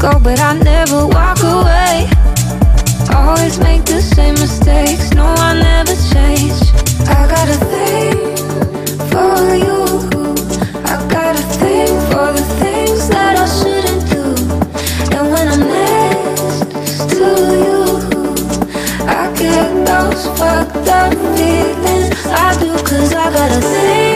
go, but I never walk away. Always make the same mistakes. No, I never change. I got a thing for you. I got a thing for the things that I shouldn't do. And when I'm next to you, I get those fucked up feelings. I do, cause I got a thing.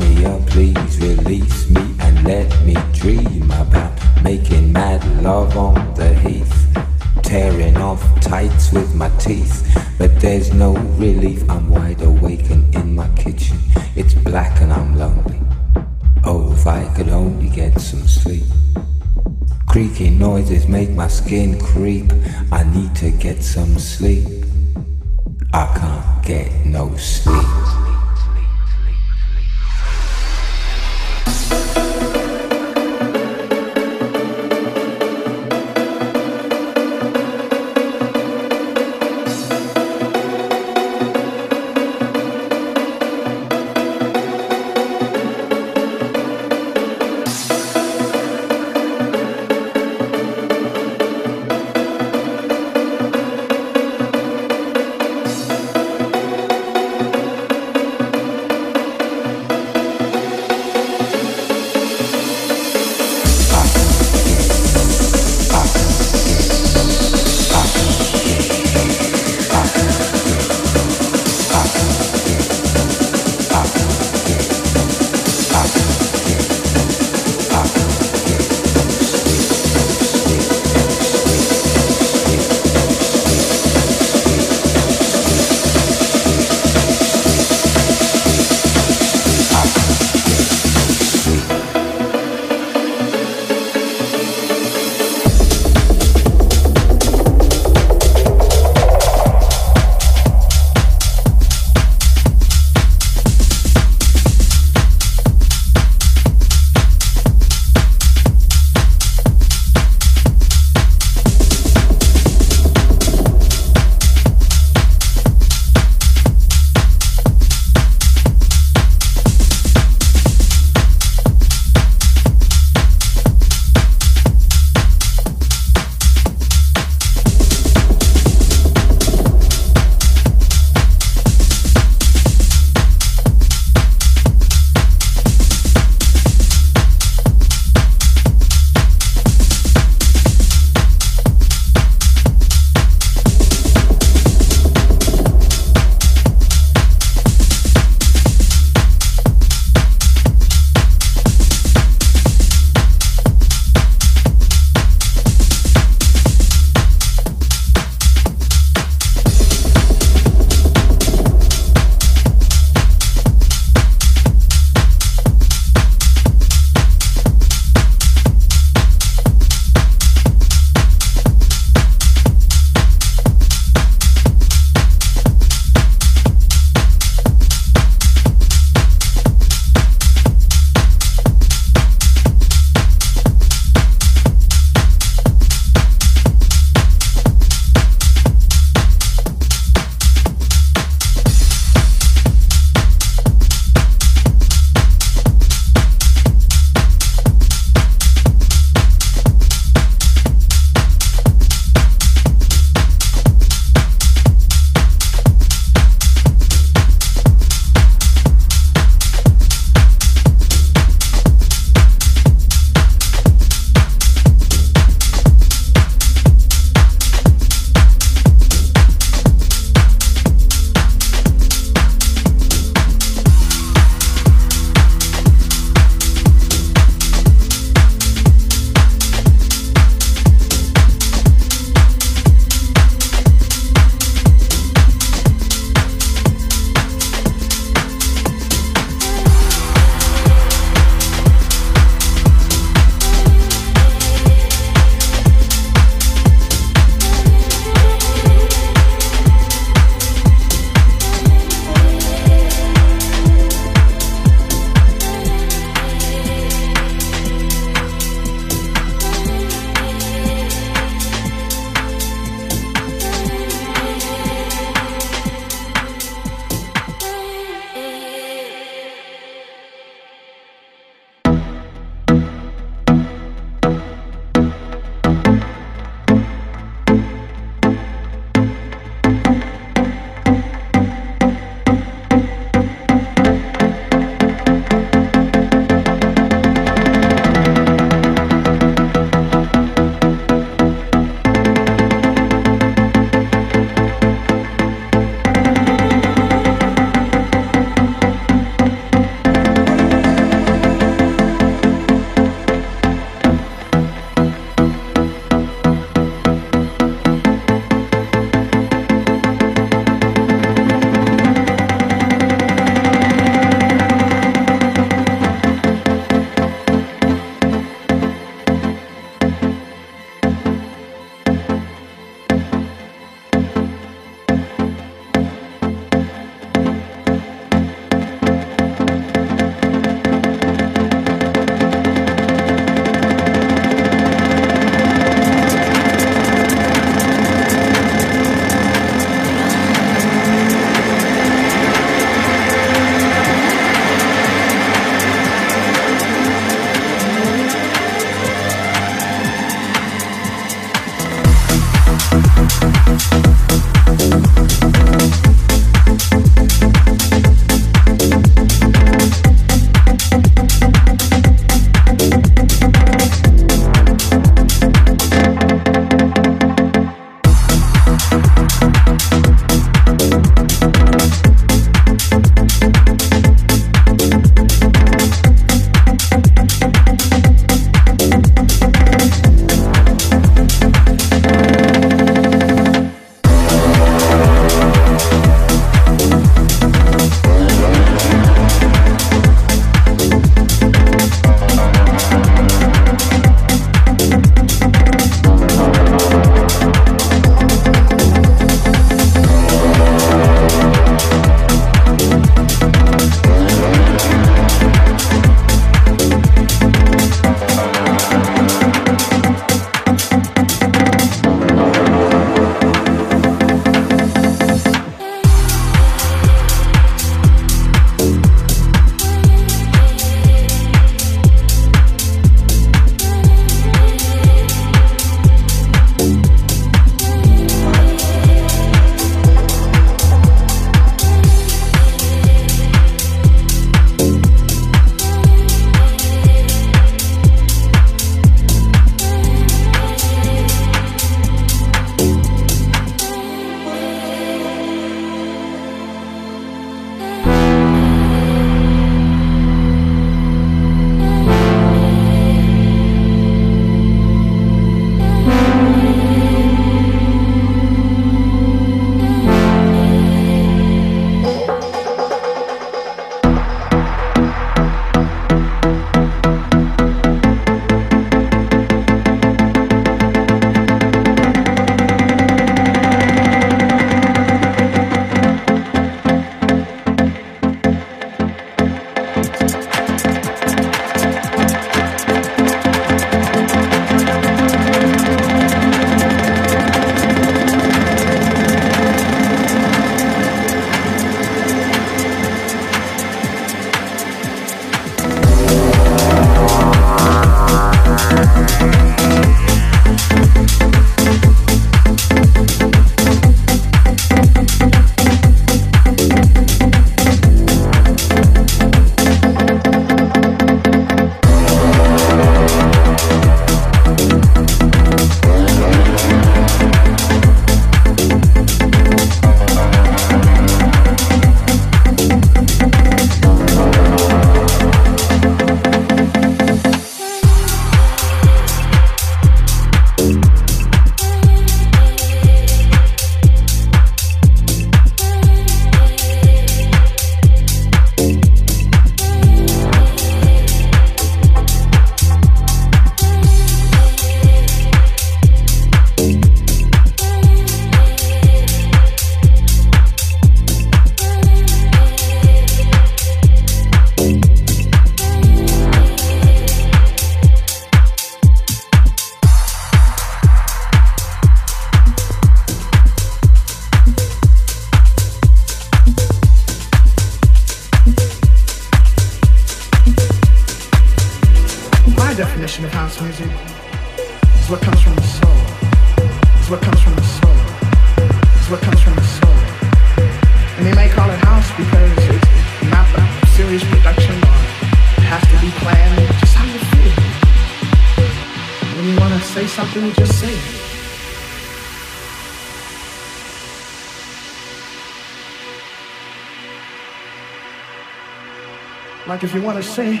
You want to say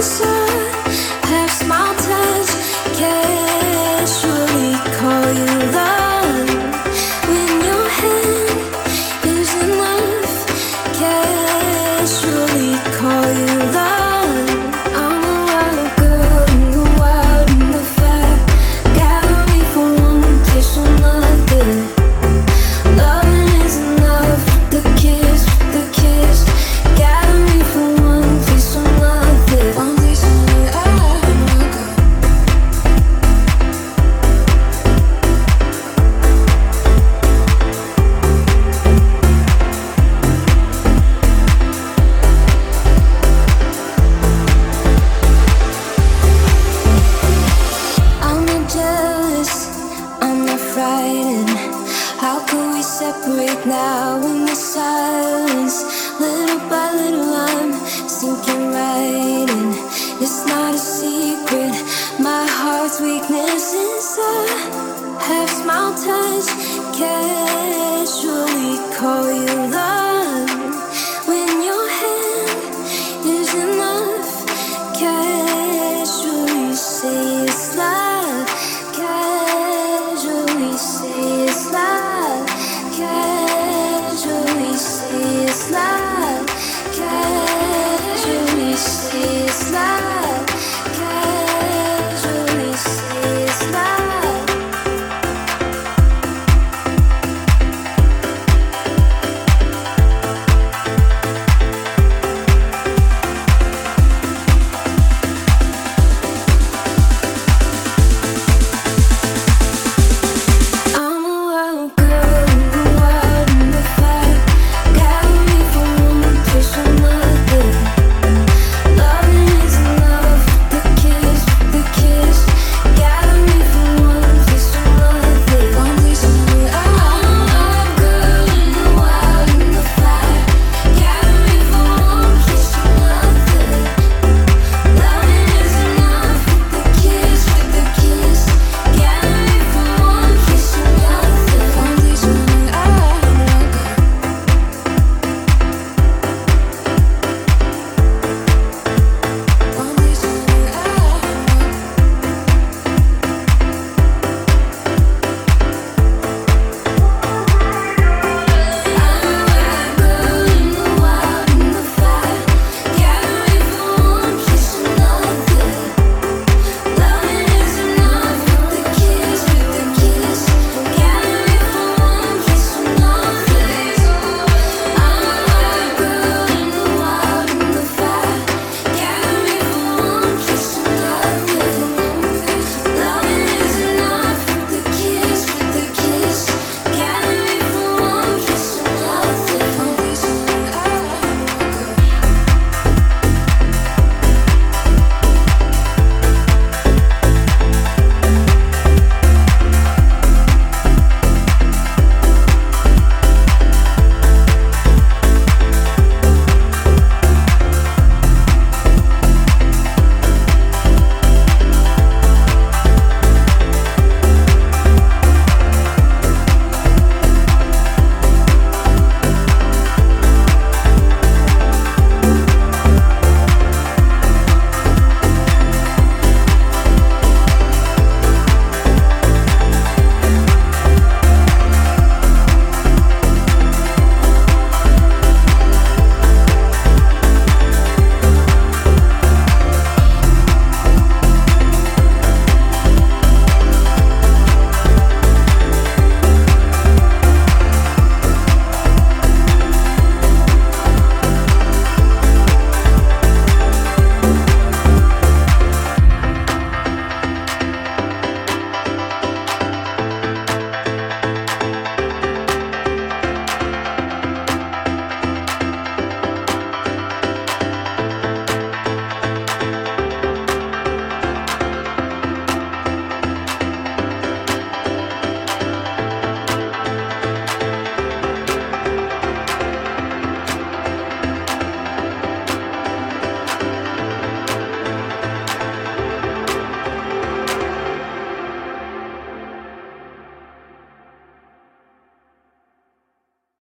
small